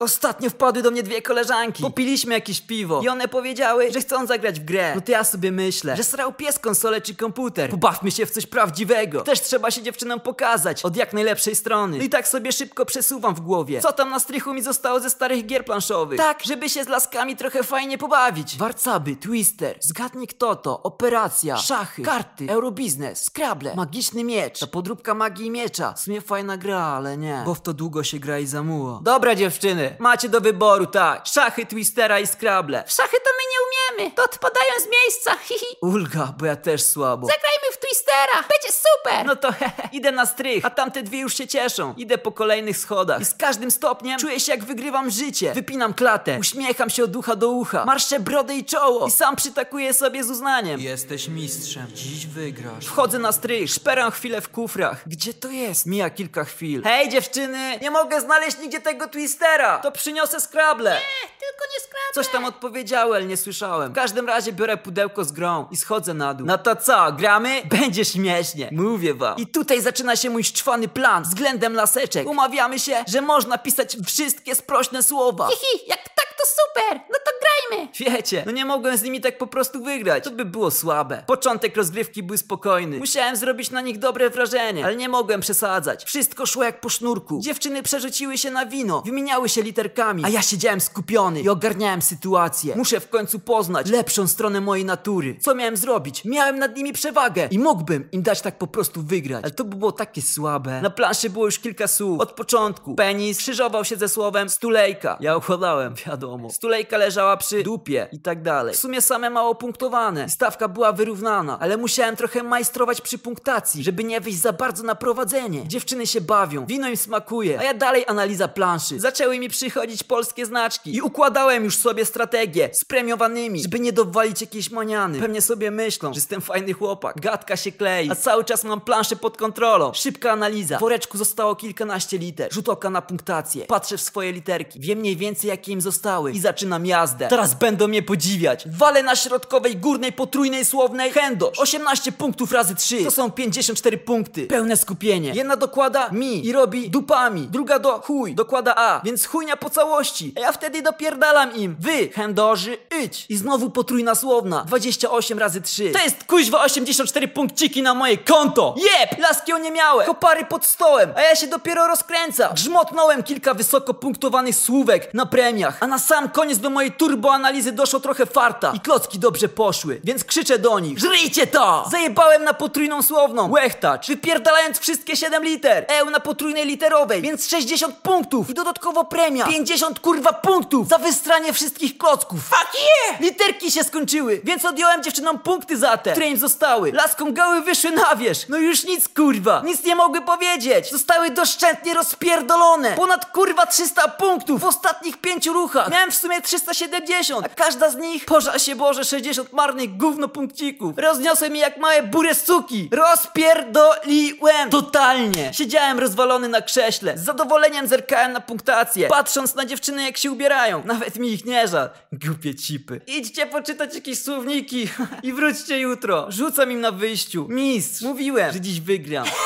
Ostatnio wpadły do mnie dwie koleżanki. Popiliśmy jakieś piwo. I one powiedziały, że chcą zagrać w grę. No to ja sobie myślę, że srał pies konsolę czy komputer. Pobawmy się w coś prawdziwego. Też trzeba się dziewczynom pokazać od jak najlepszej strony. No i tak sobie szybko przesuwam w głowie. Co tam na strychu mi zostało ze starych gier planszowych? Tak, żeby się z laskami trochę fajnie pobawić. Warcaby, Twister, zgadnij kto to, operacja, szachy, karty, eurobiznes, Scrabble, magiczny miecz, ta podróbka magii i miecza. W sumie fajna gra, ale nie, bo w to długo się gra i zamuło. Dobra dziewczyny, macie do wyboru, tak, szachy, Twistera i Scrabble. W szachy to my nie umiemy. To odpadają z miejsca. Hihi. Ulga, bo ja też słabo. Zagrajmy Twistera. Będzie super. No to hehe, idę na strych, a tamte dwie już się cieszą. Idę po kolejnych schodach i z każdym stopniem czuję się jak wygrywam życie. Wypinam klatę, uśmiecham się od ucha do ucha, marszczę brodę i czoło i sam przytakuję sobie z uznaniem. Jesteś mistrzem, dziś wygrasz. Wchodzę na strych, szperam chwilę w kufrach. Gdzie to jest? Mija kilka chwil. Hej dziewczyny, nie mogę znaleźć nigdzie tego Twistera. To przyniosę Scrabble. Tylko nie skrapę. Coś tam odpowiedziały, ale nie słyszałem. W każdym razie biorę pudełko z grą i schodzę na dół. No to co, gramy? Będzie śmiesznie. Mówię wam. I tutaj zaczyna się mój szczwany plan względem laseczek. Umawiamy się, że można pisać wszystkie sprośne słowa. Hihi, jak tak to super. No to grajmy. Wiecie, no nie mogłem z nimi tak po prostu wygrać. To by było słabe. Początek rozgrywki był spokojny. Musiałem zrobić na nich dobre wrażenie, ale nie mogłem przesadzać. Wszystko szło jak po sznurku. Dziewczyny przerzuciły się na wino, wymieniały się literkami, a ja siedziałem skupiony i ogarniałem sytuację. Muszę w końcu poznać lepszą stronę mojej natury. Co miałem zrobić? Miałem nad nimi przewagę i mógłbym im dać tak po prostu wygrać. Ale to by było takie słabe. Na planszy było już kilka słów. Od początku. Penis krzyżował się ze słowem stulejka. Ja układałem, wiadomo. Stulejka leżała przy dupie i tak dalej. W sumie same mało punktowane. Stawka była wyrównana, ale musiałem trochę majstrować przy punktacji, żeby nie wyjść za bardzo na prowadzenie. Dziewczyny się bawią, wino im smakuje, a ja dalej analiza planszy. Zaczęły mi przychodzić polskie znaczki i układałem już sobie strategię z premiowanymi, żeby nie dowalić jakiejś maniany. Pewnie sobie myślą, że jestem fajny chłopak. Gadka się klei, a cały czas mam planszę pod kontrolą. Szybka analiza. W woreczku zostało kilkanaście liter. Rzut oka na punktację. Patrzę w swoje literki. Wiem mniej więcej jakie im zostały i zaczynam jazdę. Teraz będą mnie podziwiać. Walę na środkowej, górnej, potrójnej, słownej. Hendosz. 18 punktów razy 3. To są 54 punkty. Pełne skupienie. Jedna dokłada mi i robi dupami. Druga do chuj. Dokłada A. Więc chujnia po całości. A ja wtedy dopierdalam im. Wy, hendoży, idź. I znowu potrójna słowna. 28 razy 3. To jest kuźwa 84 punkciki na moje konto. Jeb! Laski oniemiałe. Kopary pod stołem. A ja się dopiero rozkręcam. Grzmotnąłem kilka wysoko punktowanych słówek na premiach. A na sam koniec do mojej turboanalizy doszło trochę farta. I klocki dobrze poszły. Więc krzyczę do nich. Żryjcie to! Zajebałem na potrójną słowną. Łechtacz. Wypierdalając wszystkie 7 liter. Eł na potrójnej literowej. Więc 60 punktów. I dodatkowo premia. 50 kurwa punktów. Za wystranie wszystkich klocków. Fuck yeah! Literki się skończyły. Więc odjąłem dziewczynom punkty za te, które im zostały. Laskom gały wyszły na wierzch. No już nic kurwa. Nic nie mogły powiedzieć. Zostały doszczętnie rozpierdolone. Ponad kurwa 300 punktów w ostatnich pięciu ruchach. Miałem w sumie 370. A każda z nich, pożal się Boże, 60 marnych gówno punkcików. Rozniosłem je jak małe burę suki. Rozpierdoliłem. Totalnie. Siedziałem rozwalony na krześle. Z zadowoleniem zerkałem na punktację. Patrząc na dziewczyny jak się ubierają. Nawet mi ich nie żal. Głupie cipy. Idźcie poczytać jakieś słowniki i wróćcie jutro. Rzucam im na wyjściu. Mistrz, mówiłem, że dziś wygram.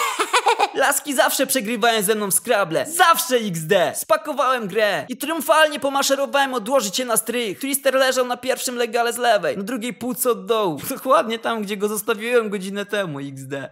Laski zawsze przegrywają ze mną w Scrabble. Zawsze XD. Spakowałem grę i triumfalnie pomaszerowałem odłożyć się na strych. Twister leżał na pierwszym legale z lewej, na drugiej półce od dołu. Dokładnie tam, gdzie go zostawiłem godzinę temu XD.